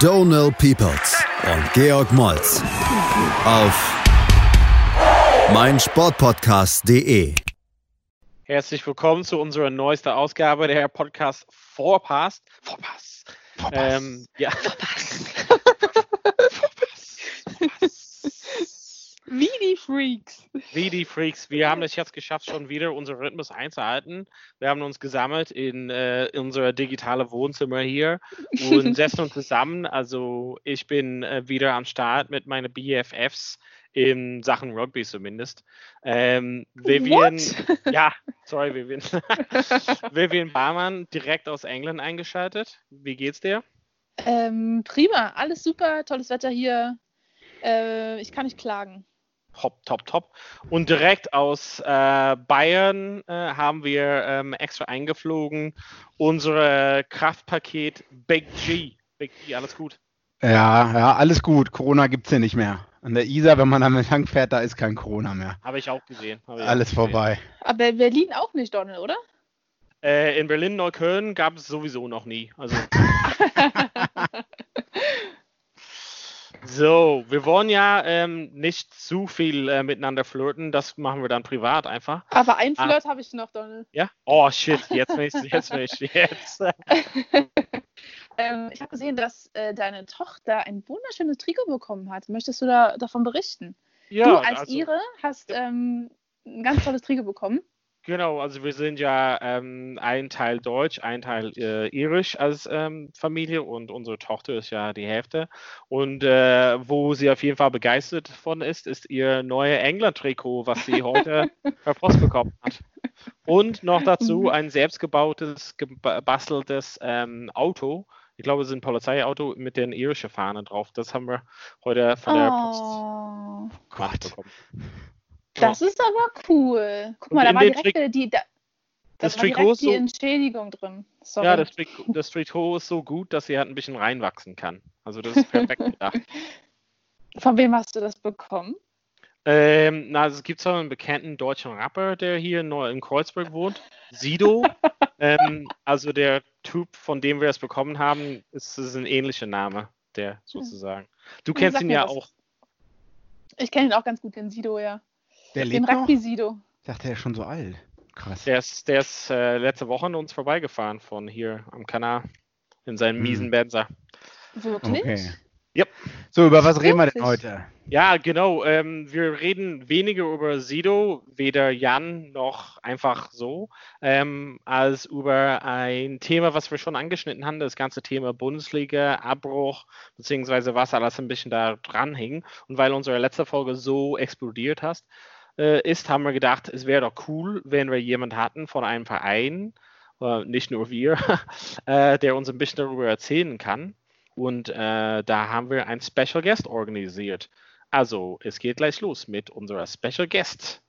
Donal Peoples und Georg Moltz auf meinsportpodcast.de. Herzlich willkommen zu unserer neuesten Ausgabe der Podcast Vorpass. Vorpass. Vorpass. Ähm, ja. Vorpass. Wie die Freaks. Wie die Freaks. Wir haben es jetzt geschafft, schon wieder unseren Rhythmus einzuhalten. Wir haben uns gesammelt in, äh, in unser digitales Wohnzimmer hier und setzen uns zusammen. Also ich bin äh, wieder am Start mit meinen BFFs in Sachen Rugby zumindest. Ähm, Vivian, What? ja, sorry, Vivian. Vivian Barmann direkt aus England eingeschaltet. Wie geht's dir? Ähm, prima, alles super, tolles Wetter hier. Äh, ich kann nicht klagen. Top, top, top. Und direkt aus äh, Bayern äh, haben wir ähm, extra eingeflogen unsere Kraftpaket Big G. Big G, alles gut. Ja, ja, alles gut. Corona gibt es hier nicht mehr. An der Isar, wenn man am Lang fährt, da ist kein Corona mehr. Habe ich auch gesehen. Ich Alles auch gesehen. vorbei. Aber in Berlin auch nicht, Donald, oder? Äh, in Berlin-Neukölln gab es sowieso noch nie. Also, so, wir wollen ja ähm, nicht zu viel äh, miteinander flirten. Das machen wir dann privat einfach. Aber ein Ah. Flirt habe ich noch, Donald. Ja? Oh, shit. Jetzt nicht, jetzt nicht, jetzt. ähm, ich habe gesehen, dass äh, deine Tochter ein wunderschönes Trikot bekommen hat. Möchtest du da davon berichten? Ja, du als also- Ire hast ähm, ein ganz tolles Trikot bekommen. Genau, also wir sind ja ähm, ein Teil Deutsch, ein Teil äh, Irisch als ähm, Familie und unsere Tochter ist ja die Hälfte. Und äh, wo sie auf jeden Fall begeistert von ist, ist ihr neue England-Trikot, was sie heute per Post bekommen hat. Und noch dazu ein selbstgebautes, gebasteltes ähm, Auto. Ich glaube, es ist ein Polizeiauto mit den irischen Fahnen drauf. Das haben wir heute von der Post Oh, gemacht bekommen. Das ist aber cool. Guck mal, da war direkt Tri- äh, die, da, da Das war direkt die so- Entschädigung drin. Sorry. Ja, das, Trikot- das Trikot ist so gut, dass sie halt ein bisschen reinwachsen kann. Also das ist perfekt gedacht. Von wem hast du das bekommen? Ähm, na, es gibt so einen bekannten deutschen Rapper, der hier in, Neu- in Kreuzberg wohnt, Sido. ähm, also der Typ, von dem wir es bekommen haben, ist, ist ein ähnlicher Name, der sozusagen. Du kennst ihn ja was. auch. Ich kenne ihn auch ganz gut, den Sido, ja. Der Den lebt noch? Rugby-Sido. Ich dachte, er ist schon so alt. Krass. Der ist, der ist äh, letzte Woche an uns vorbeigefahren von hier am Kanal in seinem Hm. miesen Benzer. Wirklich? Okay. Yep. So, über was reden wir denn heute? Ja, genau. Ähm, wir reden weniger über Sido, weder Jan noch einfach so, ähm, als über ein Thema, was wir schon angeschnitten haben, das ganze Thema Bundesliga, Abbruch, beziehungsweise was alles ein bisschen da dran hing. Und weil unsere letzte Folge so explodiert hast, äh, ist, haben wir gedacht, es wäre doch cool, wenn wir jemanden hatten von einem Verein, äh, nicht nur wir, äh, der uns ein bisschen darüber erzählen kann. Und äh, da haben wir einen Special Guest organisiert. Also, es geht gleich los mit unserer Special Guest.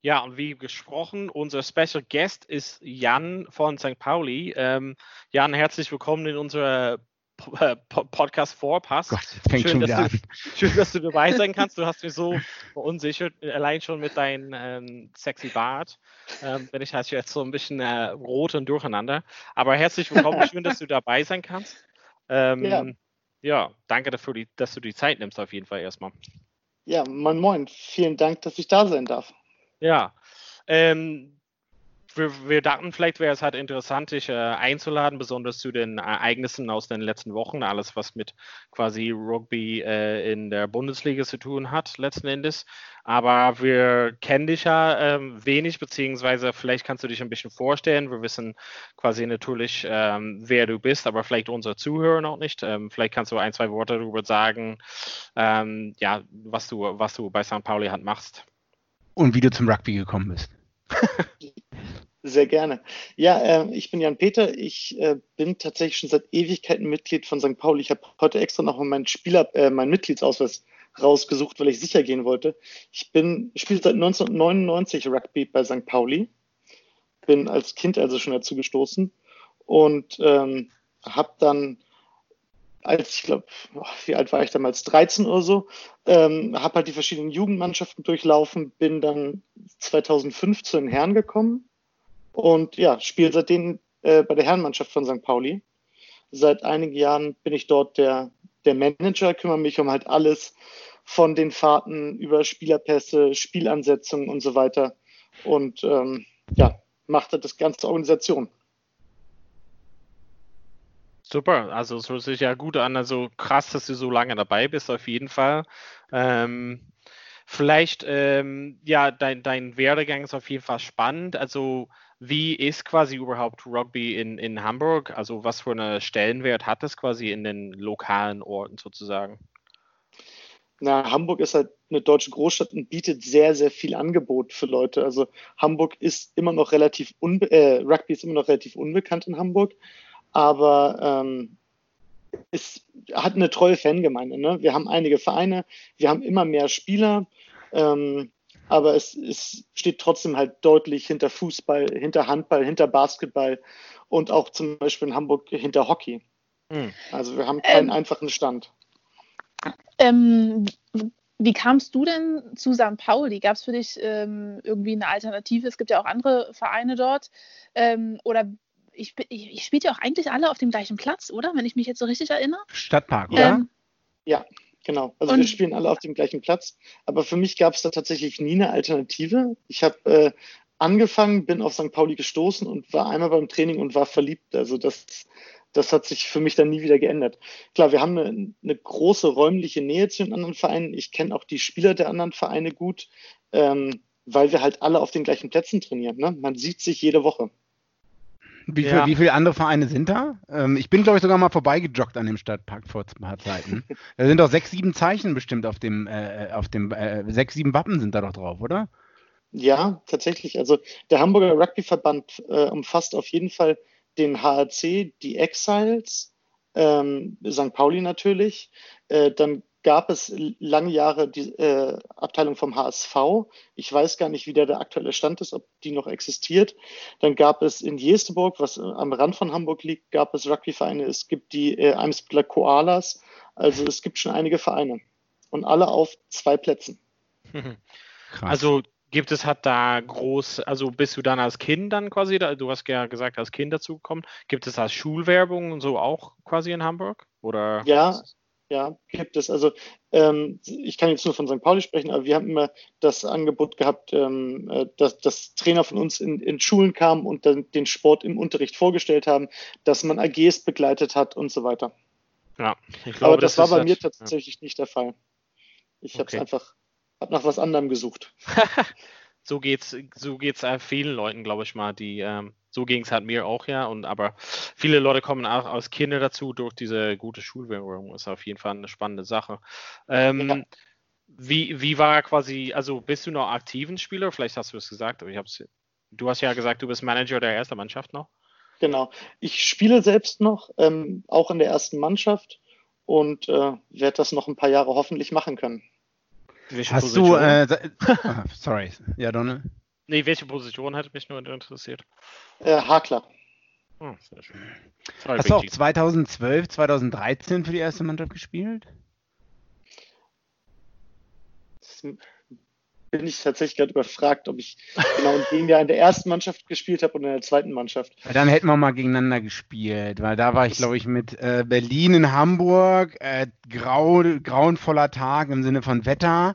Ja, und wie gesprochen, unser Special Guest ist Jan von St. Pauli. Ähm, Jan, herzlich willkommen in unserer Podcast Vorpass. Gott, fängt Schön, schon dass wieder du- an. Schön, dass du dabei sein kannst. Du hast mich so verunsichert, allein schon mit deinem ähm, sexy Bart. Ähm, bin ich halt jetzt so ein bisschen äh, rot und durcheinander. Aber herzlich willkommen, schön, dass du dabei sein kannst. Ähm, ja. Ja. danke dafür, dass du die Zeit nimmst, auf jeden Fall erstmal. Ja, moin moin. Vielen Dank, dass ich da sein darf. Ja, ähm, wir, wir dachten, vielleicht wäre es halt interessant, dich äh, einzuladen, besonders zu den Ereignissen aus den letzten Wochen, alles was mit quasi Rugby äh, in der Bundesliga zu tun hat, letzten Endes. Aber wir kennen dich ja ähm, wenig, beziehungsweise vielleicht kannst du dich ein bisschen vorstellen. Wir wissen quasi natürlich, ähm, wer du bist, aber vielleicht unsere Zuhörer noch nicht. Ähm, vielleicht kannst du ein, zwei Worte darüber sagen, ähm, ja, was du, was du bei St. Pauli halt machst. Und wie du zum Rugby gekommen bist. Sehr gerne. Ja, äh, ich bin Jan Peter. Ich äh, bin tatsächlich schon seit Ewigkeiten Mitglied von St. Pauli. Ich habe heute extra noch mal meinen Spieler, äh, meinen Mitgliedsausweis rausgesucht, weil ich sicher gehen wollte. Ich bin, spiele seit 1999 Rugby bei St. Pauli. Bin als Kind also schon dazu gestoßen und ähm, habe dann, als ich glaube, wie alt war ich damals, 13 oder so, ähm, habe halt die verschiedenen Jugendmannschaften durchlaufen, bin dann 2015 in Herren gekommen und ja, spiele seitdem äh, bei der Herrenmannschaft von St. Pauli. Seit einigen Jahren bin ich dort der, der Manager, kümmere mich um halt alles von den Fahrten über Spielerpässe, Spielansetzungen und so weiter. Und ähm, ja, machte das ganze Organisation. Super, also es hört sich ja gut an. Also krass, dass du so lange dabei bist, auf jeden Fall. Ähm, vielleicht, ähm, ja, dein, dein Werdegang ist auf jeden Fall spannend. Also wie ist quasi überhaupt Rugby in, in Hamburg? Also was für einen Stellenwert hat es quasi in den lokalen Orten sozusagen? Na, Hamburg ist halt eine deutsche Großstadt und bietet sehr, sehr viel Angebot für Leute. Also Hamburg ist immer noch relativ unbe äh, Rugby ist immer noch relativ unbekannt in Hamburg, aber ähm, es hat eine treue Fangemeinde. Ne? Wir haben einige Vereine, wir haben immer mehr Spieler. Ähm, aber es, es steht trotzdem halt deutlich hinter Fußball, hinter Handball, hinter Basketball und auch zum Beispiel in Hamburg hinter Hockey. Hm. Also wir haben keinen ähm, einfachen Stand. Ähm, wie kamst du denn zu St. Pauli? Gab es für dich ähm, irgendwie eine Alternative? Es gibt ja auch andere Vereine dort. Ähm, oder ich, ich, ich spiele ja auch eigentlich alle auf dem gleichen Platz, oder? Wenn ich mich jetzt so richtig erinnere. Stadtpark, oder? Ähm, ja. Genau, also und, wir spielen alle auf dem gleichen Platz. Aber für mich gab es da tatsächlich nie eine Alternative. Ich habe äh, angefangen, bin auf St. Pauli gestoßen und war einmal beim Training und war verliebt. Also das, das hat sich für mich dann nie wieder geändert. Klar, wir haben eine, eine große räumliche Nähe zu den anderen Vereinen. Ich kenne auch die Spieler der anderen Vereine gut, ähm, weil wir halt alle auf den gleichen Plätzen trainieren. Ne? Man sieht sich jede Woche. Wie, ja. viel, wie viele andere Vereine sind da? Ähm, ich bin, glaube ich, sogar mal vorbeigejoggt an dem Stadtpark vor ein paar Zeiten. da sind doch sechs, sieben Zeichen bestimmt auf dem, äh, auf dem, äh, sechs, sieben Wappen sind da doch drauf, oder? Ja, tatsächlich. Also der Hamburger Rugbyverband äh, umfasst auf jeden Fall den HRC, die Exiles, ähm, St. Pauli natürlich, äh, dann gab es lange Jahre die äh, Abteilung vom HSV. Ich weiß gar nicht, wie der, der aktuelle Stand ist, ob die noch existiert. Dann gab es in Jesteburg, was am Rand von Hamburg liegt, gab es Rugbyvereine. Es gibt die äh, Eimsbüttler Koalas. Also es gibt schon einige Vereine. Und alle auf zwei Plätzen. Also gibt es hat da groß, also bist du dann als Kind dann quasi, da, du hast ja gesagt, als Kind dazugekommen, gibt es als Schulwerbung und so auch quasi in Hamburg? Oder? Ja, ja, gibt es. Also ähm, ich kann jetzt nur von St. Pauli sprechen, aber wir haben immer das Angebot gehabt, ähm, äh, dass, dass Trainer von uns in, in Schulen kamen und dann den Sport im Unterricht vorgestellt haben, dass man AGs begleitet hat und so weiter. Ja, ich glaube, aber das, das war bei mir tatsächlich ja. nicht der Fall. Ich okay. habe es einfach, habe nach was anderem gesucht. so geht's, so geht's vielen Leuten, glaube ich mal, die ähm, so ging es halt mir auch ja. Und aber viele Leute kommen auch als Kinder dazu durch diese gute Schulwährung. Ist auf jeden Fall eine spannende Sache. Ähm, ja. Wie, wie war quasi, also bist du noch aktiven Spieler? Vielleicht hast du es gesagt, aber ich habe Du hast ja gesagt, du bist Manager der ersten Mannschaft noch. Genau. Ich spiele selbst noch, ähm, auch in der ersten Mannschaft und äh, werde das noch ein paar Jahre hoffentlich machen können. Welche Hast Position? du, äh, ah, sorry, ja, Donald? Nee, welche Position hätte mich nur interessiert? Äh, Hakler. Oh, sehr schön. Hast du auch 2012, 2013 für die erste Mannschaft gespielt? Bin ich tatsächlich gerade überfragt, ob ich genau in dem Jahr in der ersten Mannschaft gespielt habe und in der zweiten Mannschaft. Ja, dann hätten wir mal gegeneinander gespielt, weil da war ich, glaube ich, mit äh, Berlin in Hamburg, äh, grau, grauenvoller Tag im Sinne von Wetter.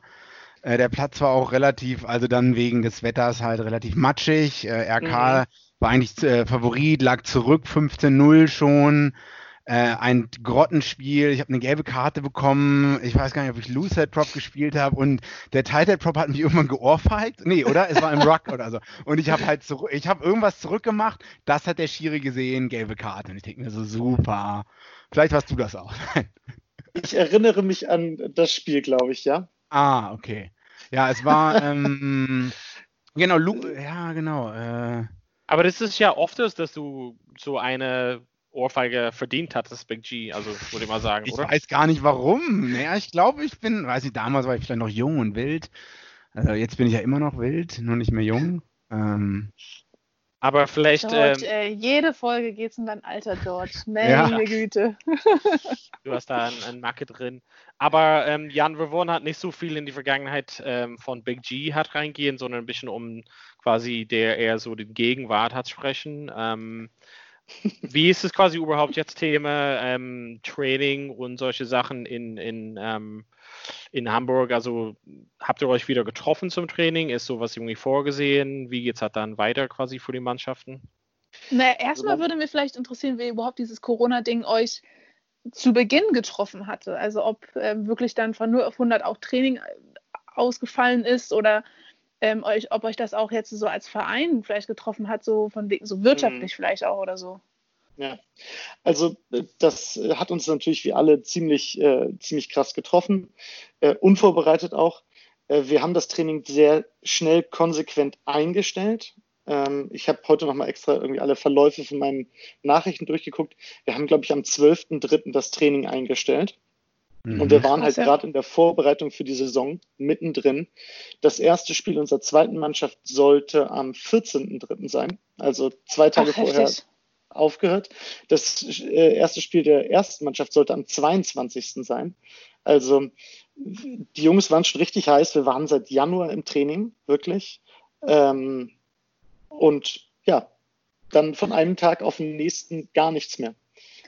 Äh, der Platz war auch relativ, also dann wegen des Wetters halt relativ matschig. Äh, RK mhm. war eigentlich äh, Favorit, lag zurück 15-0 schon. Äh, ein Grottenspiel, ich habe eine gelbe Karte bekommen, ich weiß gar nicht, ob ich Loose Prop gespielt habe und der Title Prop hat mich irgendwann geohrfeigt. Nee, oder? Es war im Rock oder so. Und ich habe halt zurück, ich habe irgendwas zurückgemacht, das hat der Schiri gesehen, gelbe Karte. Und ich denke mir so, super. Vielleicht warst du das auch. ich erinnere mich an das Spiel, glaube ich, ja. Ah, okay. Ja, es war, ähm, genau, Lu ja, genau. Äh, aber das ist ja oft, dass du so eine Ohrfeige verdient hat, das Big G, also würde ich mal sagen, ich oder? Ich weiß gar nicht warum. Naja, ich glaube, ich bin, weiß nicht, damals war ich vielleicht noch jung und wild. Äh, jetzt bin ich ja immer noch wild, nur nicht mehr jung. Ähm, aber vielleicht. George, ähm, ey, jede Folge geht es um dein Alter, George. Meine ja. Güte. du hast da ein, ein Macke drin. Aber ähm, Jan Verworn hat nicht so viel in die Vergangenheit ähm, von Big G hat reingehen, sondern ein bisschen um quasi der eher so den Gegenwart hat sprechen. Wie ist es quasi überhaupt jetzt Thema ähm, Training und solche Sachen in, in, ähm, in Hamburg? Also habt ihr euch wieder getroffen zum Training? Ist sowas irgendwie vorgesehen? Wie geht es halt dann weiter quasi für die Mannschaften? Naja, erstmal würde mich vielleicht interessieren, wie überhaupt dieses Corona-Ding euch zu Beginn getroffen hatte. Also ob äh, wirklich dann von 0 auf 100 auch Training ausgefallen ist oder ähm, euch, ob euch das auch jetzt so als Verein vielleicht getroffen hat, so von so wirtschaftlich mhm. vielleicht auch oder so. Ja, also äh, das äh, hat uns natürlich wie alle ziemlich, äh, ziemlich krass getroffen, äh, unvorbereitet auch. Äh, wir haben das Training sehr schnell konsequent eingestellt. Ähm, ich habe heute nochmal extra irgendwie alle Verläufe von meinen Nachrichten durchgeguckt. Wir haben, glaube ich, am 12.03. das Training eingestellt. Mhm. Und wir waren halt gerade in der Vorbereitung für die Saison mittendrin. Das erste Spiel unserer zweiten Mannschaft sollte am 14.03. sein, also zwei Tage Ach, vorher heftig. aufgehört. Das äh, erste Spiel der ersten Mannschaft sollte am 22. sein. Also die Jungs waren schon richtig heiß. Wir waren seit Januar im Training, wirklich. Ähm, und ja, dann von einem Tag auf den nächsten gar nichts mehr.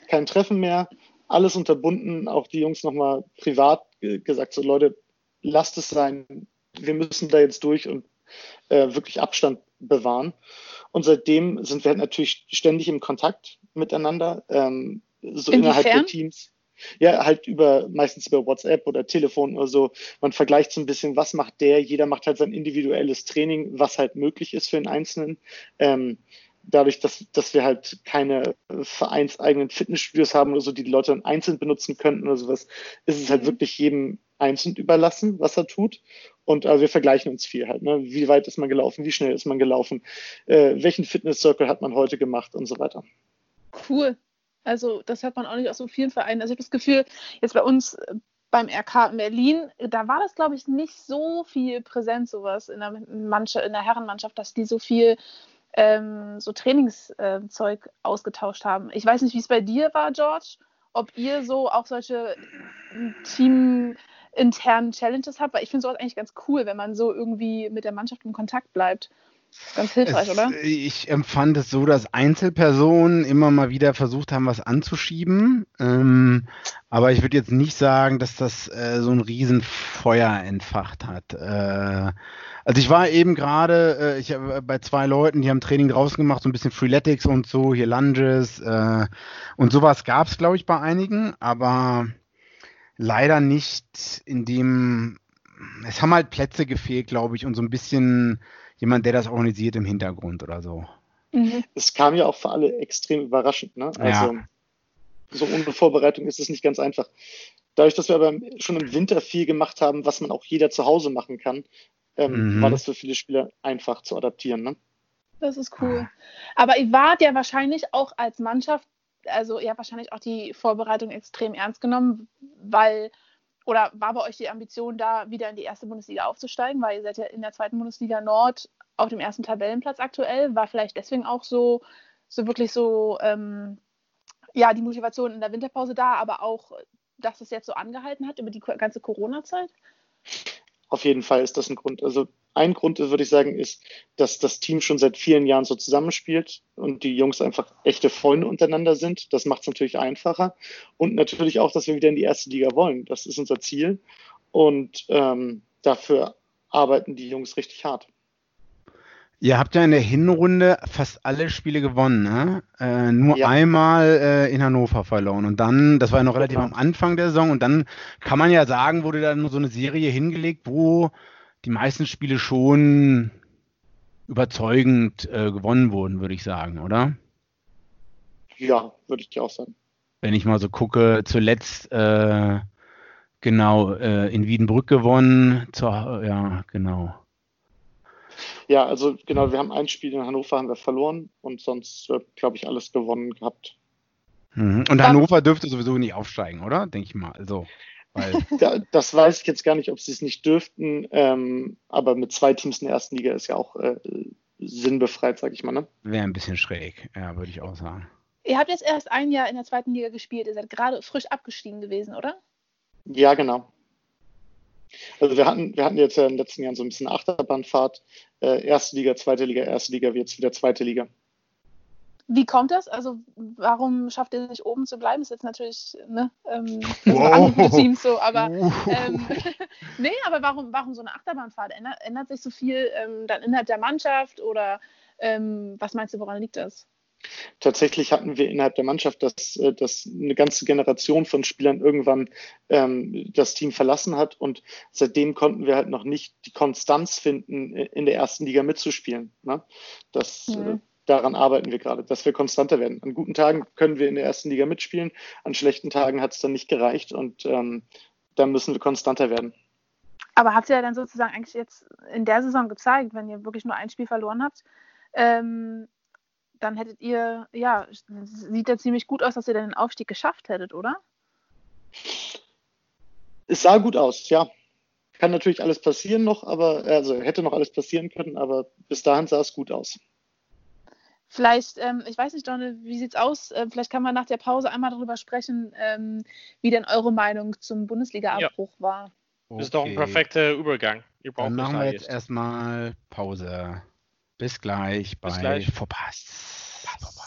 Kein Treffen mehr, alles unterbunden, auch die Jungs nochmal privat gesagt, so Leute, lasst es sein, wir müssen da jetzt durch und äh, wirklich Abstand bewahren. Und seitdem sind wir halt natürlich ständig im Kontakt miteinander, ähm, so Inwiefern? innerhalb der Teams. Ja, halt über, meistens über WhatsApp oder Telefon oder so. Man vergleicht so ein bisschen, was macht der? Jeder macht halt sein individuelles Training, was halt möglich ist für den Einzelnen. Ähm, dadurch, dass, dass wir halt keine vereinseigenen Fitnessstudios haben oder so, die die Leute dann einzeln benutzen könnten oder sowas, ist es halt mhm. wirklich jedem einzeln überlassen, was er tut. Und äh, wir vergleichen uns viel halt. Ne? Wie weit ist man gelaufen? Wie schnell ist man gelaufen? Äh, welchen Fitness-Circle hat man heute gemacht und so weiter? Cool. Also das hat man auch nicht aus so vielen Vereinen. Also ich habe das Gefühl, jetzt bei uns äh, beim RK in Berlin, da war das, glaube ich, nicht so viel präsent, sowas in der, Mannschaft, in der Herrenmannschaft, dass die so viel ähm, so Trainingszeug äh, ausgetauscht haben. Ich weiß nicht, wie es bei dir war, George, ob ihr so auch solche hm, teaminternen Challenges habt, weil ich finde sowas eigentlich ganz cool, wenn man so irgendwie mit der Mannschaft in Kontakt bleibt. Ganz hilfreich, es, oder? Ich empfand es so, dass Einzelpersonen immer mal wieder versucht haben, was anzuschieben. Ähm, aber ich würde jetzt nicht sagen, dass das äh, so ein Riesenfeuer entfacht hat. Äh, also ich war eben gerade, äh, ich habe äh, bei zwei Leuten, die haben Training draußen gemacht, so ein bisschen Freeletics und so, hier Lunges äh, und sowas gab es, glaube ich, bei einigen, aber leider nicht in dem, es haben halt Plätze gefehlt, glaube ich, und so ein bisschen jemand, der das organisiert im Hintergrund oder so. Mhm. Es kam ja auch für alle extrem überraschend, ne? Also ja. so ohne Vorbereitung ist es nicht ganz einfach. Dadurch, dass wir aber schon im Winter viel gemacht haben, was man auch jeder zu Hause machen kann, ähm, mhm. war das für viele Spieler einfach zu adaptieren. Ne? Das ist cool. Aber ihr wart ja wahrscheinlich auch als Mannschaft, also ihr habt wahrscheinlich auch die Vorbereitung extrem ernst genommen, weil, oder war bei euch die Ambition da, wieder in die erste Bundesliga aufzusteigen, weil ihr seid ja in der zweiten Bundesliga Nord auf dem ersten Tabellenplatz aktuell, war vielleicht deswegen auch so, so wirklich so, ähm, ja, die Motivation in der Winterpause da, aber auch, dass es jetzt so angehalten hat über die ganze Corona-Zeit? Auf jeden Fall ist das ein Grund. Also ein Grund, würde ich sagen, ist, dass das Team schon seit vielen Jahren so zusammenspielt und die Jungs einfach echte Freunde untereinander sind. Das macht es natürlich einfacher. Und natürlich auch, dass wir wieder in die erste Liga wollen. Das ist unser Ziel. Und ähm, dafür arbeiten die Jungs richtig hart. Ihr habt ja in der Hinrunde fast alle Spiele gewonnen, ne? Äh, nur ja. einmal äh, in Hannover verloren. Und dann, das war ja noch relativ ja. am Anfang der Saison, und dann kann man ja sagen, wurde da nur so eine Serie hingelegt, wo die meisten Spiele schon überzeugend äh, gewonnen wurden, würde ich sagen, oder? Ja, würde ich dir auch sagen. Wenn ich mal so gucke, zuletzt äh, genau äh, in Wiedenbrück gewonnen, zur, ja, genau. Ja, also genau, wir haben ein Spiel in Hannover haben wir verloren und sonst, glaube ich, alles gewonnen gehabt. Mhm. Und Hannover dürfte sowieso nicht aufsteigen, oder? Denke ich mal. Also, weil das weiß ich jetzt gar nicht, ob sie es nicht dürften, ähm, aber mit zwei Teams in der ersten Liga ist ja auch äh, sinnbefreit, sag ich mal. Ne? Wäre ein bisschen schräg, ja, würde ich auch sagen. Ihr habt jetzt erst ein Jahr in der zweiten Liga gespielt, ihr seid gerade frisch abgestiegen gewesen, oder? Ja, genau. Also wir hatten, wir hatten jetzt ja in den letzten Jahren so ein bisschen Achterbahnfahrt. Äh, erste Liga, zweite Liga, erste Liga, jetzt wieder zweite Liga. Wie kommt das? Also warum schafft ihr nicht oben zu bleiben? Ist jetzt natürlich ne, ähm, wow. Teams so, aber ähm, nee, aber warum, warum so eine Achterbahnfahrt? Ändert, ändert sich so viel ähm, dann innerhalb der Mannschaft oder ähm, was meinst du, woran liegt das? Tatsächlich hatten wir innerhalb der Mannschaft, dass, äh, dass eine ganze Generation von Spielern irgendwann ähm, das Team verlassen hat und seitdem konnten wir halt noch nicht die Konstanz finden, in der ersten Liga mitzuspielen. Ne? Das, mhm. Daran arbeiten wir gerade, dass wir konstanter werden. An guten Tagen können wir in der ersten Liga mitspielen, an schlechten Tagen hat es dann nicht gereicht und ähm, dann müssen wir konstanter werden. Aber habt ihr ja dann sozusagen eigentlich jetzt in der Saison gezeigt, wenn ihr wirklich nur ein Spiel verloren habt, ähm, dann hättet ihr, ja, sieht ja ziemlich gut aus, dass ihr den Aufstieg geschafft hättet, oder? Es sah gut aus, ja. Kann natürlich alles passieren noch, aber also hätte noch alles passieren können, aber bis dahin sah es gut aus. Vielleicht, ähm, ich weiß nicht, Donne, wie sieht's aus? Äh, vielleicht kann man nach der Pause einmal darüber sprechen, ähm, wie denn eure Meinung zum Bundesliga-Abbruch ja. war. Okay. Das ist doch ein perfekter Übergang. Dann machen wir jetzt erstmal Pause. Bis gleich bei Bis gleich. Verpasst. Verpasst.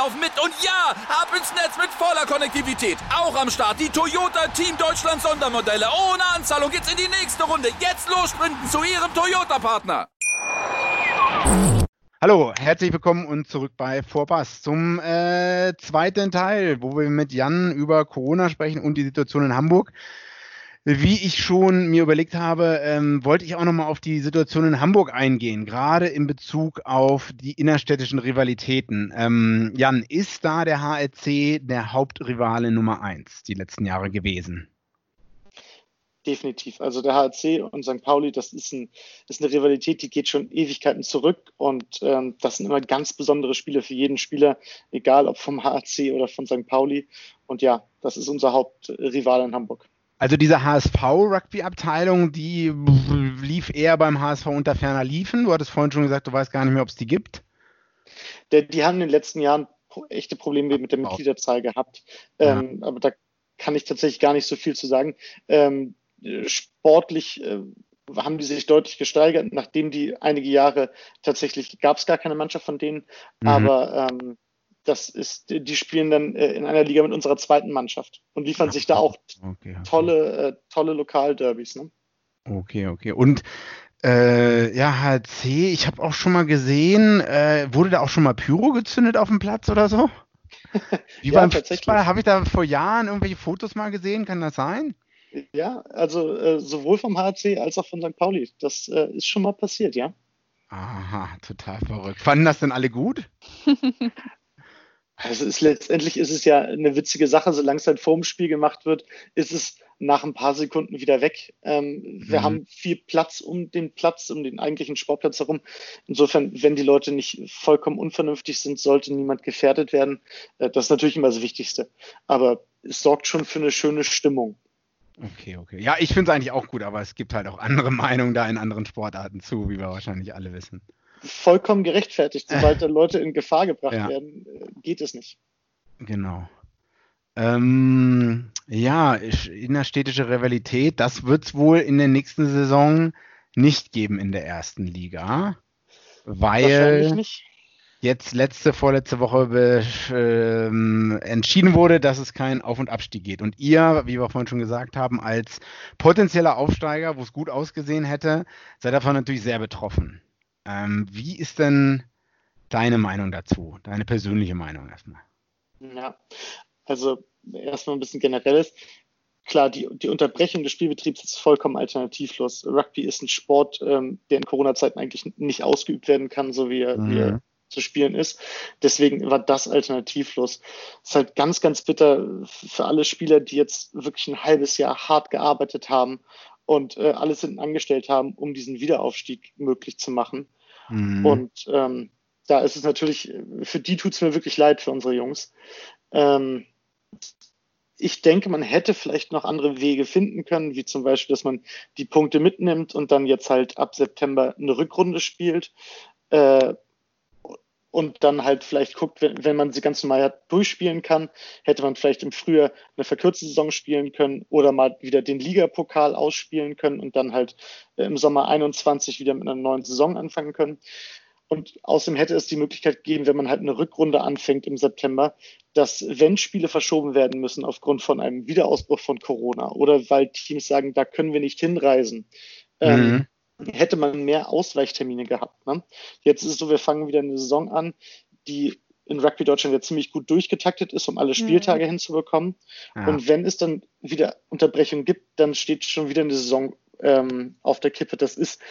laufen mit und ja, ab ins Netz mit voller Konnektivität. Auch am Start die Toyota Team Deutschland Sondermodelle. Ohne Anzahlung geht's in die nächste Runde. Jetzt los sprinten zu Ihrem Toyota-Partner. Hallo, herzlich willkommen und zurück bei Vorpass zum äh, zweiten Teil, wo wir mit Jan über Corona sprechen und die Situation in Hamburg. Wie ich schon mir überlegt habe, ähm, wollte ich auch nochmal auf die Situation in Hamburg eingehen, gerade in Bezug auf die innerstädtischen Rivalitäten. Ähm, Jan, ist da der HRC der Hauptrivale Nummer eins die letzten Jahre gewesen? Definitiv. Also der HRC und St. Pauli, das ist, ein, ist eine Rivalität, die geht schon Ewigkeiten zurück und ähm, das sind immer ganz besondere Spiele für jeden Spieler, egal ob vom HRC oder von St. Pauli. Und ja, das ist unser Hauptrivale in Hamburg. Also diese HSV-Rugby-Abteilung, die lief eher beim HSV unter ferner Liefen. Du hattest vorhin schon gesagt, du weißt gar nicht mehr, ob es die gibt. Der, die haben in den letzten Jahren echte Probleme mit der Mitgliederzahl gehabt. Ja. Ähm, aber da kann ich tatsächlich gar nicht so viel zu sagen. Ähm, sportlich äh, haben die sich deutlich gesteigert, nachdem die einige Jahre tatsächlich gab es gar keine Mannschaft von denen. Mhm. Aber ähm, das ist, die spielen dann äh, in einer Liga mit unserer zweiten Mannschaft und liefern sich da auch okay, okay. tolle, äh, tolle Lokalderbys. Ne? Okay, okay. Und äh, ja, HC, ich habe auch schon mal gesehen, äh, wurde da auch schon mal Pyro gezündet auf dem Platz oder so? Wie ja, beim Fußball, habe ich da vor Jahren irgendwelche Fotos mal gesehen, kann das sein? Ja, also äh, sowohl vom HC als auch von St. Pauli. Das äh, ist schon mal passiert, ja. Aha, total verrückt. Fanden das denn alle gut? Also ist, letztendlich ist es ja eine witzige Sache, solange es halt vorm Spiel gemacht wird, ist es nach ein paar Sekunden wieder weg. Ähm, wir mhm. haben viel Platz um den Platz, um den eigentlichen Sportplatz herum. Insofern, wenn die Leute nicht vollkommen unvernünftig sind, sollte niemand gefährdet werden. Äh, das ist natürlich immer das Wichtigste. Aber es sorgt schon für eine schöne Stimmung. Okay, okay. Ja, ich finde es eigentlich auch gut, aber es gibt halt auch andere Meinungen da in anderen Sportarten zu, wie wir wahrscheinlich alle wissen vollkommen gerechtfertigt. Sobald da Leute in Gefahr gebracht ja. werden, äh, geht es nicht. Genau. Ähm, ja, innerstädtische Rivalität, das wird es wohl in der nächsten Saison nicht geben in der ersten Liga, weil jetzt letzte, vorletzte Woche äh, entschieden wurde, dass es keinen Auf- und Abstieg geht. Und ihr, wie wir vorhin schon gesagt haben, als potenzieller Aufsteiger, wo es gut ausgesehen hätte, seid davon natürlich sehr betroffen. Ähm, wie ist denn deine Meinung dazu, deine persönliche Meinung erstmal. Ja, also erstmal ein bisschen generelles. Klar, die, die Unterbrechung des Spielbetriebs ist vollkommen alternativlos. Rugby ist ein Sport, ähm, der in Corona-Zeiten eigentlich nicht ausgeübt werden kann, so wie er, mhm. wie er zu spielen ist. Deswegen war das alternativlos. Es ist halt ganz, ganz bitter für alle Spieler, die jetzt wirklich ein halbes Jahr hart gearbeitet haben und äh, alles hinten angestellt haben, um diesen Wiederaufstieg möglich zu machen. Mhm. Und ähm, da ist es natürlich, für die tut es mir wirklich leid, für unsere Jungs. Ähm, ich denke, man hätte vielleicht noch andere Wege finden können, wie zum Beispiel, dass man die Punkte mitnimmt und dann jetzt halt ab September eine Rückrunde spielt. Äh, und dann halt vielleicht guckt, wenn, wenn man sie ganz normal durchspielen kann, hätte man vielleicht im Frühjahr eine verkürzte Saison spielen können oder mal wieder den Ligapokal ausspielen können und dann halt äh, im Sommer 21 wieder mit einer neuen Saison anfangen können. Und außerdem hätte es die Möglichkeit gegeben, wenn man halt eine Rückrunde anfängt im September, dass wenn Spiele verschoben werden müssen aufgrund von einem Wiederausbruch von Corona oder weil Teams sagen, da können wir nicht hinreisen, ähm, mhm. ähm, hätte man mehr Ausweichtermine gehabt. Ne? Jetzt ist es so, wir fangen wieder eine Saison an, die in Rugby Deutschland ja ziemlich gut durchgetaktet ist, um alle Spieltage mhm. hinzubekommen. Ja. Und wenn es dann wieder Unterbrechungen gibt, dann steht schon wieder eine Saison ähm, auf der Kippe. Das ist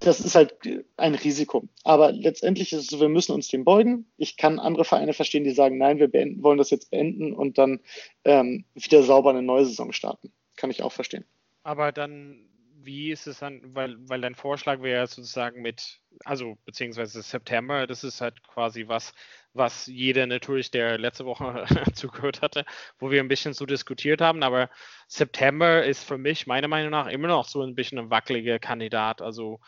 das ist halt ein Risiko. Aber letztendlich ist es so, wir müssen uns dem beugen. Ich kann andere Vereine verstehen, die sagen, nein, wir beenden, wollen das jetzt beenden und dann ähm, wieder sauber eine neue Saison starten. Kann ich auch verstehen. Aber dann, wie ist es dann, weil, weil dein Vorschlag wäre sozusagen mit, also beziehungsweise September, das ist halt quasi was, was jeder natürlich, der letzte Woche zugehört hatte, wo wir ein bisschen so diskutiert haben. Aber September ist für mich meiner Meinung nach immer noch so ein bisschen ein wackeliger Kandidat. Also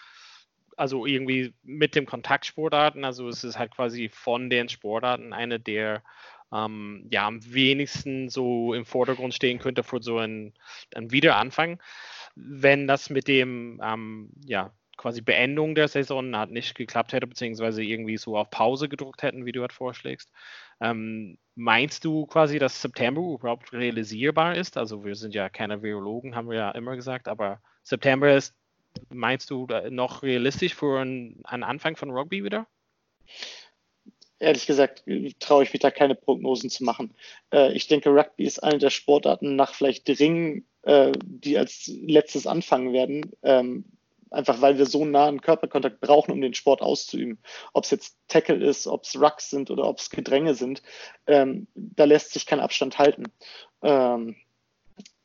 also irgendwie mit dem Kontaktsportarten, also es ist halt quasi von den Sportarten eine der ähm, ja am wenigsten so im Vordergrund stehen könnte für so ein, ein Wiederanfang. Wenn das mit dem ähm, ja quasi Beendung der Saison hat nicht geklappt hätte, beziehungsweise irgendwie so auf Pause gedruckt hätten, wie du halt vorschlägst. Ähm, meinst du quasi, dass September überhaupt realisierbar ist? Also wir sind ja keine Virologen, haben wir ja immer gesagt, aber September ist meinst du noch realistisch für einen, einen Anfang von Rugby wieder? Ehrlich gesagt traue ich mich da keine Prognosen zu machen. Äh, ich denke, Rugby ist eine der Sportarten nach vielleicht Ringen, äh, die als letztes anfangen werden. Ähm, einfach weil wir so nahen Körperkontakt brauchen, um den Sport auszuüben. Ob es jetzt Tackle ist, ob es Rucks sind oder ob es Gedränge sind, ähm, da lässt sich kein Abstand halten. Ähm,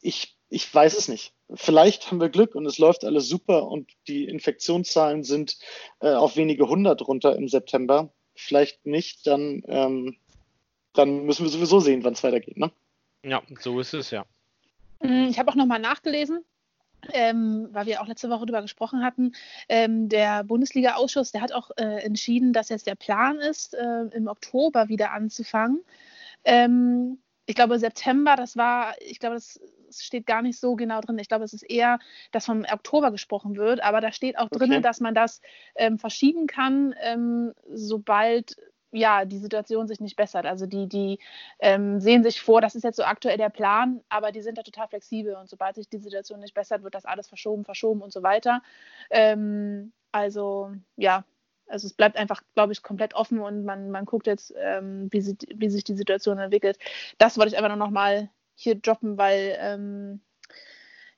ich, ich weiß es nicht vielleicht haben wir Glück und es läuft alles super und die Infektionszahlen sind äh, auf wenige hundert runter im September. Vielleicht nicht, dann, ähm, dann müssen wir sowieso sehen, wann es weitergeht. Ne? Ja, so ist es ja. Mm, ich habe auch nochmal nachgelesen. Ähm, weil wir auch letzte Woche darüber gesprochen hatten, ähm, der Bundesliga-Ausschuss, der hat auch äh, entschieden, dass jetzt der Plan ist, äh, im Oktober wieder anzufangen. Ähm, ich glaube, September, das war, ich glaube, das steht gar nicht so genau drin. Ich glaube, es ist eher, dass vom Oktober gesprochen wird, aber da steht auch okay. drin, dass man das ähm, verschieben kann, ähm, sobald ja, die Situation sich nicht bessert. Also die, die ähm, sehen sich vor, das ist jetzt so aktuell der Plan, aber die sind da total flexibel und sobald sich die Situation nicht bessert, wird das alles verschoben, verschoben und so weiter. Ähm, also ja, also es bleibt einfach, glaube ich, komplett offen und man, man guckt jetzt, ähm, wie, sie, wie sich die Situation entwickelt. Das wollte ich einfach nur noch mal hier droppen, weil ähm,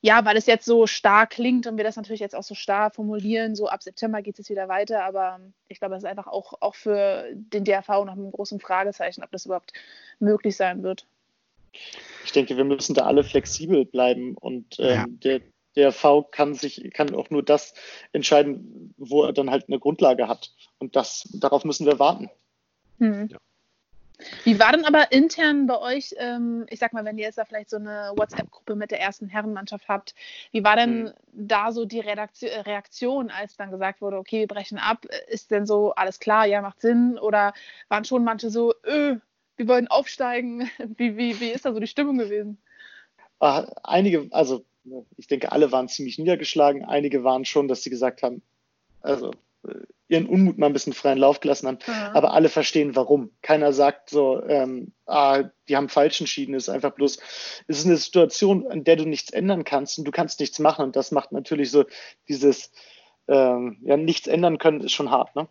ja, weil es jetzt so stark klingt und wir das natürlich jetzt auch so stark formulieren, so ab September geht es wieder weiter, aber ich glaube, es ist einfach auch, auch für den DRV noch ein großes Fragezeichen, ob das überhaupt möglich sein wird. Ich denke, wir müssen da alle flexibel bleiben und ähm, ja. der DRV kann sich, kann auch nur das entscheiden, wo er dann halt eine Grundlage hat. Und das, darauf müssen wir warten. Hm. Ja. Wie war denn aber intern bei euch, ähm, ich sag mal, wenn ihr jetzt da vielleicht so eine WhatsApp-Gruppe mit der ersten Herrenmannschaft habt, wie war denn mhm. da so die Redaktion, Reaktion, als dann gesagt wurde, okay, wir brechen ab? Ist denn so alles klar, ja, macht Sinn? Oder waren schon manche so, öh, wir wollen aufsteigen? Wie, wie, wie ist da so die Stimmung gewesen? Ah, einige, also ich denke, alle waren ziemlich niedergeschlagen. Einige waren schon, dass sie gesagt haben, also ihren Unmut mal ein bisschen freien Lauf gelassen haben. Ja. Aber alle verstehen, warum. Keiner sagt so, ähm, ah, die haben falsch entschieden. Es ist einfach bloß, es ist eine Situation, an der du nichts ändern kannst und du kannst nichts machen. Und das macht natürlich so dieses, ähm, ja, nichts ändern können, ist schon hart, ne?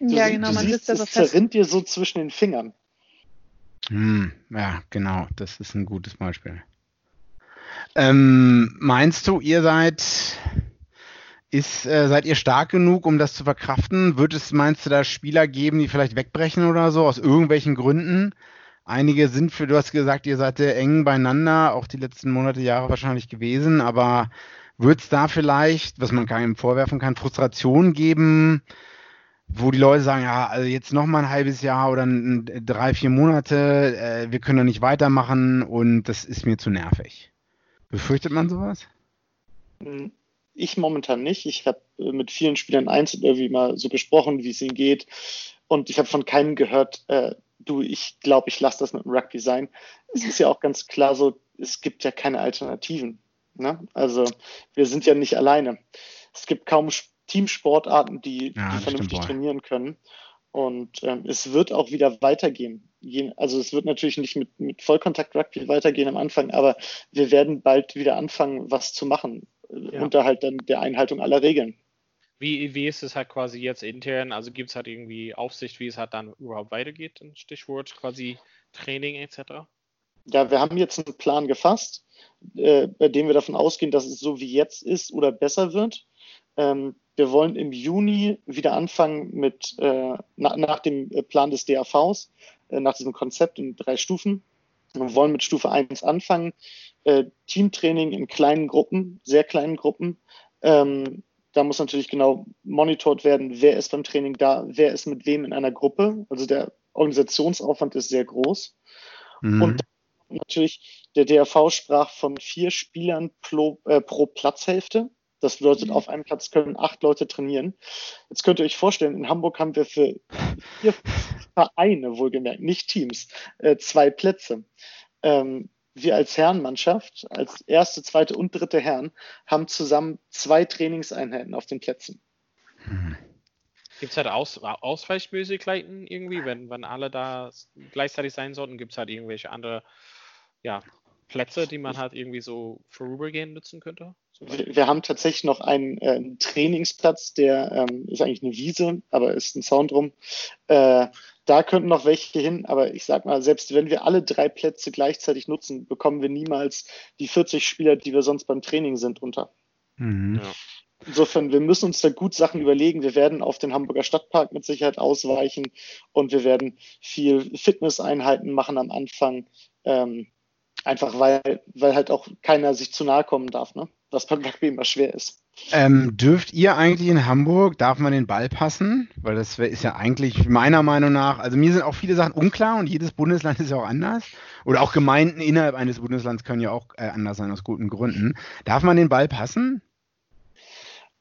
Du, ja, genau, du man siehst, es zerrinnt dir so zwischen den Fingern. Hm, ja, genau, das ist ein gutes Beispiel. Ähm, meinst du, ihr seid, ist, äh, seid ihr stark genug, um das zu verkraften? Wird es, meinst du, da Spieler geben, die vielleicht wegbrechen oder so, aus irgendwelchen Gründen? Einige sind für, du hast gesagt, ihr seid sehr eng beieinander, auch die letzten Monate, Jahre wahrscheinlich gewesen, aber wird es da vielleicht, was man keinem vorwerfen kann, Frustration geben? wo die Leute sagen, ja, also jetzt noch mal ein halbes Jahr oder ein, drei, vier Monate, äh, wir können da nicht weitermachen und das ist mir zu nervig. Befürchtet man sowas? Hm, Ich momentan nicht. Ich habe äh, mit vielen Spielern einzeln irgendwie mal so gesprochen, wie es ihnen geht. Und ich habe von keinem gehört, äh, du, ich glaube, ich lasse das mit dem Rugby sein. Es ist ja auch ganz klar so, es gibt ja keine Alternativen. Ne? Also wir sind ja nicht alleine. Es gibt kaum Sp- Teamsportarten, die, Ja, die vernünftig trainieren können. Und ähm, es wird auch wieder weitergehen. Je, also es wird natürlich nicht mit, mit Vollkontakt-Rugby weitergehen am Anfang, aber wir werden bald wieder anfangen, was zu machen, Ja. unter halt dann der Einhaltung aller Regeln. Wie, wie ist es halt quasi jetzt intern? Also gibt es halt irgendwie Aufsicht, wie es halt dann überhaupt weitergeht? Ein Stichwort quasi Training etc. Ja, wir haben jetzt einen Plan gefasst, äh, bei dem wir davon ausgehen, dass es so wie jetzt ist oder besser wird. Ähm, wir wollen im Juni wieder anfangen mit, äh, na, nach dem äh, Plan des DAVs, äh, nach diesem Konzept in drei Stufen. Wir wollen mit Stufe 1 anfangen, äh, Teamtraining in kleinen Gruppen, sehr kleinen Gruppen. Ähm, da muss natürlich genau monitort werden, wer ist beim Training da, wer ist mit wem in einer Gruppe. Also der Organisationsaufwand ist sehr groß. Mhm. Und natürlich, der DRV sprach von vier Spielern pro, äh, pro Platzhälfte. Das bedeutet, Mhm. auf einem Platz können acht Leute trainieren. Jetzt könnt ihr euch vorstellen, in Hamburg haben wir für vier Vereine, wohlgemerkt, nicht Teams, äh, zwei Plätze. Ähm, wir als Herrenmannschaft, als erste, zweite und dritte Herren, haben zusammen zwei Trainingseinheiten auf den Plätzen. Gibt es halt Aus Ausweichmöglichkeiten irgendwie, wenn, wenn alle da gleichzeitig sein sollten? Gibt es halt irgendwelche andere ja, Plätze, die man halt irgendwie so vorübergehend nutzen könnte? Wir, wir haben tatsächlich noch einen, äh, einen Trainingsplatz, der ähm, ist eigentlich eine Wiese, aber ist ein Zaun drum. Äh, da könnten noch welche hin, aber ich sag mal, selbst wenn wir alle drei Plätze gleichzeitig nutzen, bekommen wir niemals die 40 Spieler, die wir sonst beim Training sind, unter. Mhm. Ja. Insofern, wir müssen uns da gut Sachen überlegen. Wir werden auf den Hamburger Stadtpark mit Sicherheit ausweichen und wir werden viel Fitnesseinheiten machen am Anfang. Ähm, einfach weil, weil halt auch keiner sich zu nahe kommen darf, ne? Was beim Rugby immer schwer ist. Ähm, dürft ihr eigentlich in Hamburg, darf man den Ball passen? Weil das ist ja eigentlich meiner Meinung nach, also mir sind auch viele Sachen unklar und jedes Bundesland ist ja auch anders. Oder auch Gemeinden innerhalb eines Bundeslands können ja auch äh, anders sein aus guten Gründen. Darf man den Ball passen?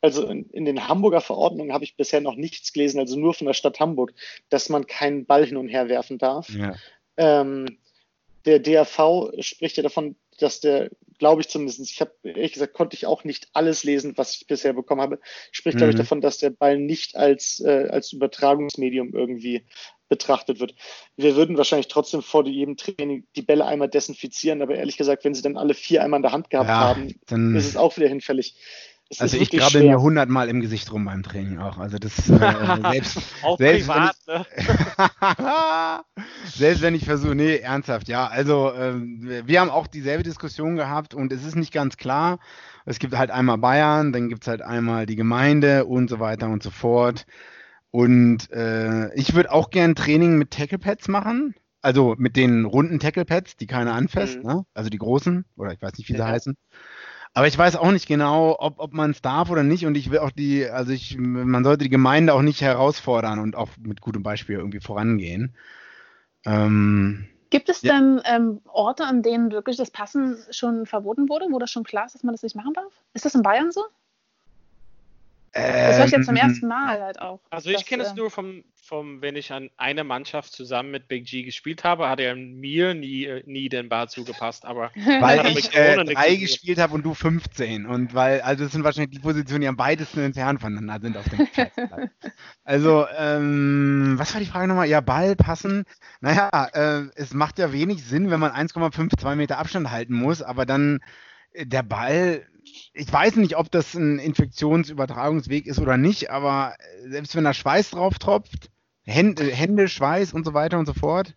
Also in, in den Hamburger Verordnungen habe ich bisher noch nichts gelesen, also nur von der Stadt Hamburg, dass man keinen Ball hin und her werfen darf. Ja. Ähm, der DAV spricht ja davon, dass der, glaube ich zumindest, ich habe ehrlich gesagt, konnte ich auch nicht alles lesen, was ich bisher bekommen habe, spricht, glaube ich, Mhm. davon, dass der Ball nicht als, äh, als Übertragungsmedium irgendwie betrachtet wird. Wir würden wahrscheinlich trotzdem vor jedem Training die Bälle einmal desinfizieren, aber ehrlich gesagt, wenn sie dann alle vier einmal in der Hand gehabt Ja, haben, dann- ist es auch wieder hinfällig. Es Also ich grabbel schwer. mir hundertmal im Gesicht rum beim Training auch. Also das äh, selbst, Auch selbst wenn privat, ne? Selbst wenn ich versuche, nee, ernsthaft, ja. Also ähm, wir haben auch dieselbe Diskussion gehabt und es ist nicht ganz klar. Es gibt halt einmal Bayern, dann gibt es halt einmal die Gemeinde und so weiter und so fort. Und äh, ich würde auch gern Training mit Tacklepads machen. Also mit den runden Tacklepads, die keiner anfasst, Mhm. ne? Also die großen, oder ich weiß nicht, wie sie Ja. heißen. Aber ich weiß auch nicht genau, ob, ob man es darf oder nicht. Und ich will auch die, also ich, man sollte die Gemeinde auch nicht herausfordern und auch mit gutem Beispiel irgendwie vorangehen. Ähm, Gibt es Ja. denn ähm, Orte, an denen wirklich das Passen schon verboten wurde, wo das schon klar ist, dass man das nicht machen darf? Ist das in Bayern so? Das höre ich jetzt zum ähm, ersten Mal halt auch. Also ich kenne es äh, nur vom, vom, wenn ich an einer Mannschaft zusammen mit Big G gespielt habe, hat er mir nie, nie den Ball zugepasst, aber Weil ich mit äh, drei gespielt habe und du 15. Und weil, also das sind wahrscheinlich die Positionen, die am weitesten entfernt voneinander sind auf dem Platz. Also, ähm, was war die Frage nochmal? Ja, Ball passen. Naja, äh, es macht ja wenig Sinn, wenn man 1,52 Meter Abstand halten muss, aber dann der Ball, ich weiß nicht, ob das ein Infektionsübertragungsweg ist oder nicht, aber selbst wenn da Schweiß drauf tropft, Hände, Hände, Schweiß und so weiter und so fort.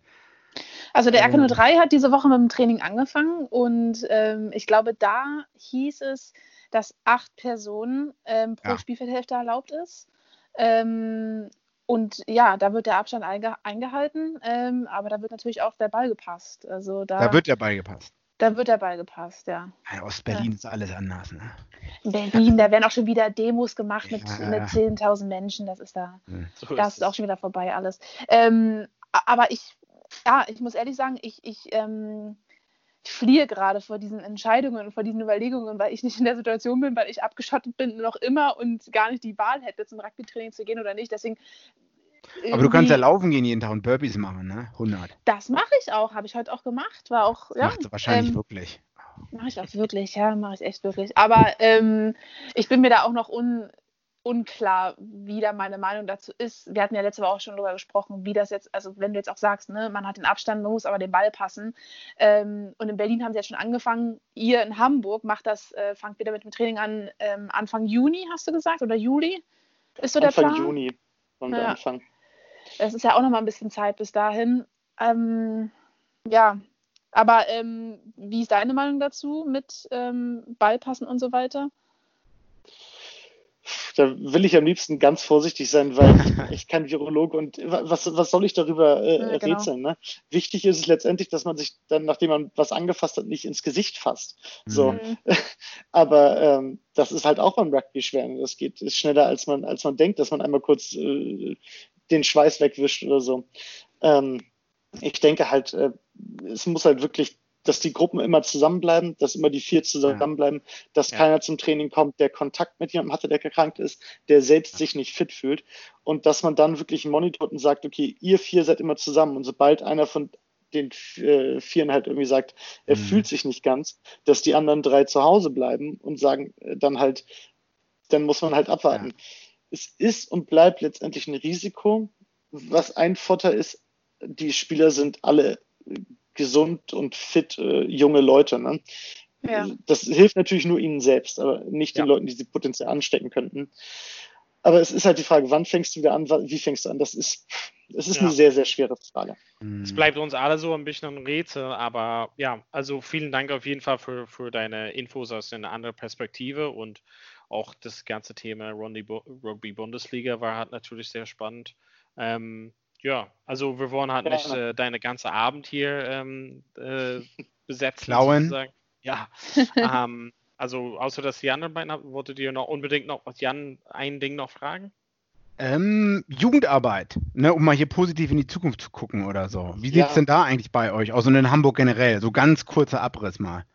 Also der RK03 hat diese Woche mit dem Training angefangen und ähm, ich glaube, da hieß es, dass acht Personen ähm, pro Ja. Spielfeldhälfte erlaubt ist. Ähm, und ja, da wird der Abstand einge eingehalten, ähm, aber da wird natürlich auch der Ball gepasst. Also da, Da wird der Ball gepasst. Da wird der Ball gepasst, ja. Ja, Ostberlin ist alles anders. Ne? In Berlin, da werden auch schon wieder Demos gemacht mit, Ja. mit 10.000 Menschen. Das ist da. So Da ist ist auch schon wieder vorbei alles. Ähm, aber ich, ja, ich muss ehrlich sagen, ich, ich, ähm, ich fliehe gerade vor diesen Entscheidungen und vor diesen Überlegungen, weil ich nicht in der Situation bin, weil ich abgeschottet bin noch immer und gar nicht die Wahl hätte, zum Rugby-Training zu gehen oder nicht. Deswegen. Aber du kannst ja laufen gehen jeden Tag und Burpees machen, ne? 100. Das mache ich auch, habe ich heute auch gemacht. War auch, ja. Macht sie wahrscheinlich ähm, wirklich. Mache ich auch wirklich, ja, mache ich echt wirklich. Aber ähm, ich bin mir da auch noch un, unklar, wie da meine Meinung dazu ist. Wir hatten ja letzte Woche auch schon darüber gesprochen, wie das jetzt, also wenn du jetzt auch sagst, ne, man hat den Abstand, man muss aber den Ball passen. Ähm, und in Berlin haben sie jetzt schon angefangen. Ihr in Hamburg macht das, äh, fangt wieder mit dem Training an, ähm, Anfang Juni, hast du gesagt, oder Juli? Ist so der Anfang Plan? Juni wollen wir Ja. anfangen. Es ist ja auch noch mal ein bisschen Zeit bis dahin. Ähm, ja, aber ähm, wie ist deine Meinung dazu mit ähm, Ballpassen und so weiter? Da will ich am liebsten ganz vorsichtig sein, weil ich, ich kein Virologe und wa- was, was soll ich darüber äh, Ja, genau. rätseln? Ne? Wichtig ist es letztendlich, dass man sich dann, nachdem man was angefasst hat, nicht ins Gesicht fasst. So. Mhm. Aber ähm, das ist halt auch beim Rugby schwer. ne? Das geht ist schneller, als man, als man denkt, dass man einmal kurz äh, den Schweiß wegwischt oder so. Ähm, ich denke halt, äh, es muss halt wirklich, dass die Gruppen immer zusammenbleiben, dass immer die vier zusammenbleiben, dass Ja. keiner zum Training kommt, der Kontakt mit jemandem hatte, der erkrankt ist, der selbst sich nicht fit fühlt und dass man dann wirklich monitort und sagt, okay, ihr vier seid immer zusammen und sobald einer von den äh, Vieren halt irgendwie sagt, er Mhm. fühlt sich nicht ganz, dass die anderen drei zu Hause bleiben und sagen äh, dann halt, dann muss man halt abwarten. Es ist und bleibt letztendlich ein Risiko. Was ein Vorteil ist, die Spieler sind alle gesund und fit, äh, junge Leute. Ne? Ja. Das hilft natürlich nur ihnen selbst, aber nicht den Ja. Leuten, die sie potenziell anstecken könnten. Aber es ist halt die Frage, wann fängst du wieder an, wie fängst du an? Das ist, es ist Ja. eine sehr, sehr schwere Frage. Mhm. Es bleibt uns alle so ein bisschen ein Rätsel, aber ja, also vielen Dank auf jeden Fall für, für deine Infos aus einer anderen Perspektive und auch das ganze Thema Rugby, Bundesliga war halt natürlich sehr spannend. Ähm, ja, also wir wollen halt Ja. nicht äh, deine ganze Abend hier ähm, äh, besetzen. Klauen. sozusagen. Ja, ähm, also außer dass Jan dabei hat, wolltet ihr noch unbedingt noch Jan ein Ding noch fragen? Ähm, Jugendarbeit, ne, um mal hier positiv in die Zukunft zu gucken oder so. Wie sieht's Ja. denn da eigentlich bei euch aus und in Hamburg generell? So ganz kurzer Abriss mal.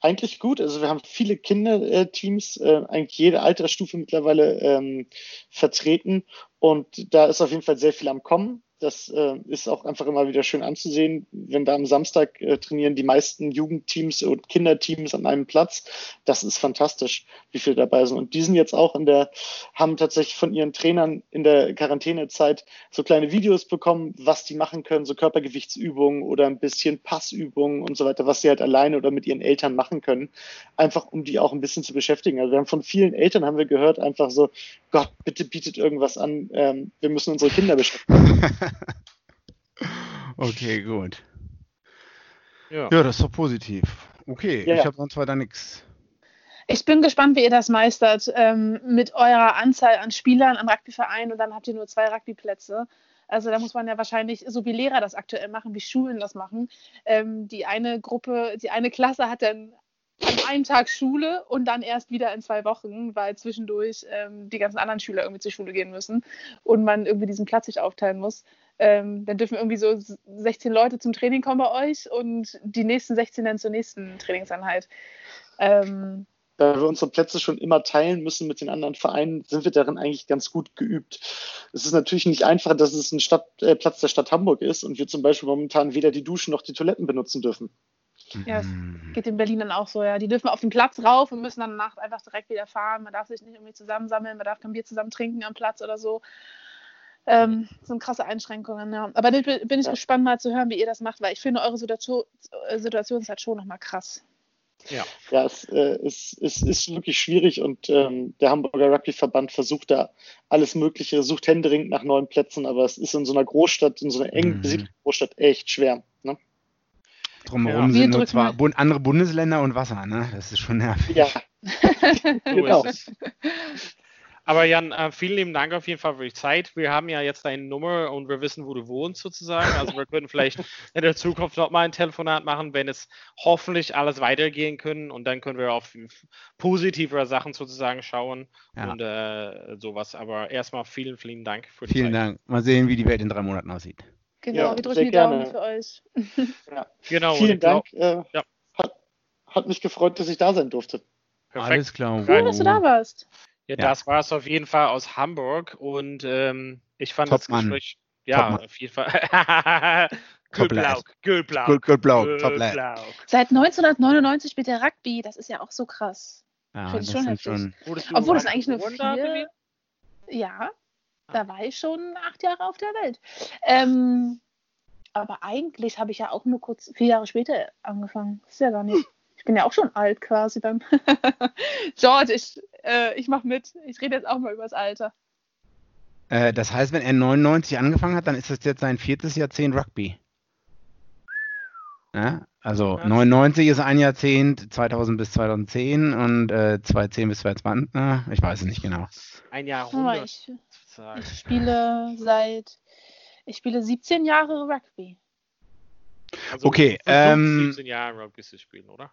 Eigentlich gut. Also wir haben viele Kinderteams, äh, eigentlich jede Altersstufe mittlerweile ähm, vertreten und da ist auf jeden Fall sehr viel am Kommen. Das äh, ist auch einfach immer wieder schön anzusehen, wenn da am Samstag äh, trainieren die meisten Jugendteams und Kinderteams an einem Platz. Das ist fantastisch, wie viele dabei sind. Und die sind jetzt auch in der, haben tatsächlich von ihren Trainern in der Quarantänezeit so kleine Videos bekommen, was die machen können, so Körpergewichtsübungen oder ein bisschen Passübungen und so weiter, was sie halt alleine oder mit ihren Eltern machen können, einfach um die auch ein bisschen zu beschäftigen. Also wir haben von vielen Eltern haben wir gehört, einfach so, Gott, bitte bietet irgendwas an, ähm, wir müssen unsere Kinder beschäftigen. Okay, gut. Ja. Ja, das ist doch positiv. Okay, Ja, ich ja. habe sonst weiter nichts. Ich bin gespannt, wie ihr das meistert ähm, mit eurer Anzahl an Spielern am Rugbyverein und dann habt ihr nur zwei Rugbyplätze. Also da muss man ja wahrscheinlich, so wie Lehrer das aktuell machen, wie Schulen das machen. Ähm, die eine Gruppe, die eine Klasse hat dann an einem Tag Schule und dann erst wieder in zwei Wochen, weil zwischendurch ähm, die ganzen anderen Schüler irgendwie zur Schule gehen müssen und man irgendwie diesen Platz sich aufteilen muss. Ähm, dann dürfen irgendwie so 16 Leute zum Training kommen bei euch und die nächsten 16 dann zur nächsten Trainingseinheit. Ähm, da wir unsere Plätze schon immer teilen müssen mit den anderen Vereinen, sind wir darin eigentlich ganz gut geübt. Es ist natürlich nicht einfach, dass es ein Stadt, äh, Platz der Stadt Hamburg ist und wir zum Beispiel momentan weder die Duschen noch die Toiletten benutzen dürfen. Ja, es Mhm. geht in Berlin dann auch so, ja. Die dürfen auf den Platz rauf und müssen dann nachts einfach direkt wieder fahren. Man darf sich nicht irgendwie zusammensammeln, man darf kein Bier zusammen trinken am Platz oder so. Ähm, so sind krasse Einschränkungen, ja. Aber da bin ich gespannt, mal zu hören, wie ihr das macht, weil ich finde, eure Situation, äh, Situation ist halt schon nochmal krass. Ja, ja es, äh, es, es ist wirklich schwierig und ähm, der Hamburger Rugbyverband versucht da alles Mögliche, sucht händeringend nach neuen Plätzen, aber es ist in so einer Großstadt, in so einer eng Mhm. besiedelten Großstadt echt schwer. Drumherum Ja. sind nur zwar bun andere Bundesländer und Wasser, ne? Das ist schon nervig. Ja, so Genau. ist es. Aber Jan, äh, vielen lieben Dank auf jeden Fall für die Zeit. Wir haben ja jetzt deine Nummer und wir wissen, wo du wohnst sozusagen. Also wir können vielleicht in der Zukunft noch mal ein Telefonat machen, wenn es hoffentlich alles weitergehen können und dann können wir auf positivere Sachen sozusagen schauen Ja. und äh, sowas. Aber erstmal vielen, vielen Dank für die Vielen Zeit. Dank. Mal sehen, wie die Welt in drei Monaten aussieht. Genau, Ja, wir sehr drücken die gerne. Daumen für euch. Genau, und vielen Dank. Äh, ja. hat, hat mich gefreut, dass ich da sein durfte. Perfekt. Alles klar. Cool, dass du da warst. Ja, Ja. das war es auf jeden Fall aus Hamburg und ähm, ich fand Top das Mann. Gespräch, ja, Top auf jeden Fall. Gülblau. Gülblau. Gülblau. Seit 1999 spielt der Rugby. Das ist ja auch so krass. Ja, Finde ich schon heftig. schon. Obwohl das eigentlich nur vier-? Ja, da war ich schon acht Jahre auf der Welt. Ähm, aber eigentlich habe ich ja auch nur kurz vier Jahre später angefangen. Ist ja gar nicht. Ich bin ja auch schon alt quasi dann. George, ich, äh, ich mache mit. Ich rede jetzt auch mal über das Alter. Äh, das heißt, wenn er 99 angefangen hat, dann ist das jetzt sein viertes Jahrzehnt Rugby. Ja? Also Ja. 99 ist ein Jahrzehnt, 2000 bis 2010 und äh, 2010 bis 2020, na, ich weiß es nicht genau. Ein Jahrhundert ich, ich spiele seit. Ich spiele 17 Jahre Rugby. Also Okay, ähm, 17 Jahre Rugby zu spielen, oder?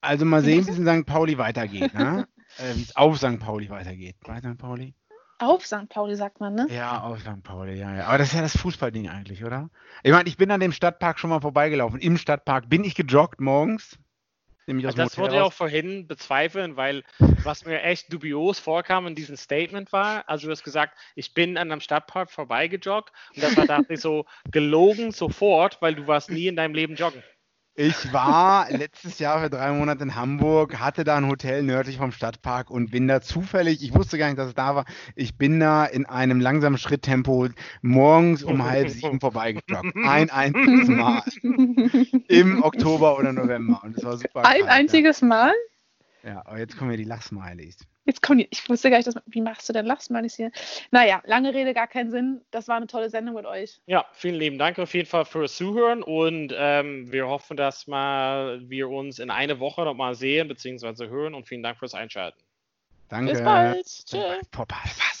Also mal sehen, wie es in St. Pauli weitergeht, ne? äh, wie es auf St. Pauli weitergeht. Bei St. Pauli? Auf St. Pauli sagt man, ne? Ja, auf St. Pauli, ja, ja. Aber das ist ja das Fußballding eigentlich, oder? Ich meine, ich bin an dem Stadtpark schon mal vorbeigelaufen. Im Stadtpark bin ich gejoggt morgens. Nämlich aus Also das Hotel wollte ich auch vorhin bezweifeln, weil was mir echt dubios vorkam in diesem Statement war, also du hast gesagt, ich bin an einem Stadtpark vorbeigejoggt und das war dachte ich so gelogen sofort, weil du warst nie in deinem Leben joggen. Ich war letztes Jahr für drei Monate in Hamburg, hatte da ein Hotel nördlich vom Stadtpark und bin da zufällig, ich wusste gar nicht, dass es da war, ich bin da in einem langsamen Schritttempo morgens um halb sieben vorbeigejoggt. Ein einziges Mal. Im Oktober oder November. Und es war super. Ein kalt, einziges Mal? Ja. aber jetzt kommen ja die Lachsmileys. Jetzt kommen die, ich wusste gar nicht, dass, wie machst du denn Lachsmalies hier? Naja, lange Rede, gar keinen Sinn. Das war eine tolle Sendung mit euch. Ja, vielen lieben Dank auf jeden Fall fürs Zuhören und ähm, wir hoffen, dass mal wir uns in einer Woche noch mal sehen bzw. hören und vielen Dank fürs Einschalten. Danke. Bis bald. Tschüss. Popeye, was?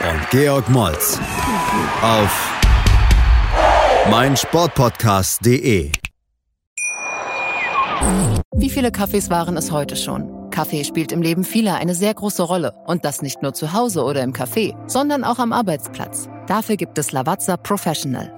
und Georg Moltz auf meinsportpodcast.de. Wie viele Kaffees waren es heute schon? Kaffee spielt im Leben vieler eine sehr große Rolle. Und das nicht nur zu Hause oder im Café, sondern auch am Arbeitsplatz. Dafür gibt es Lavazza Professional.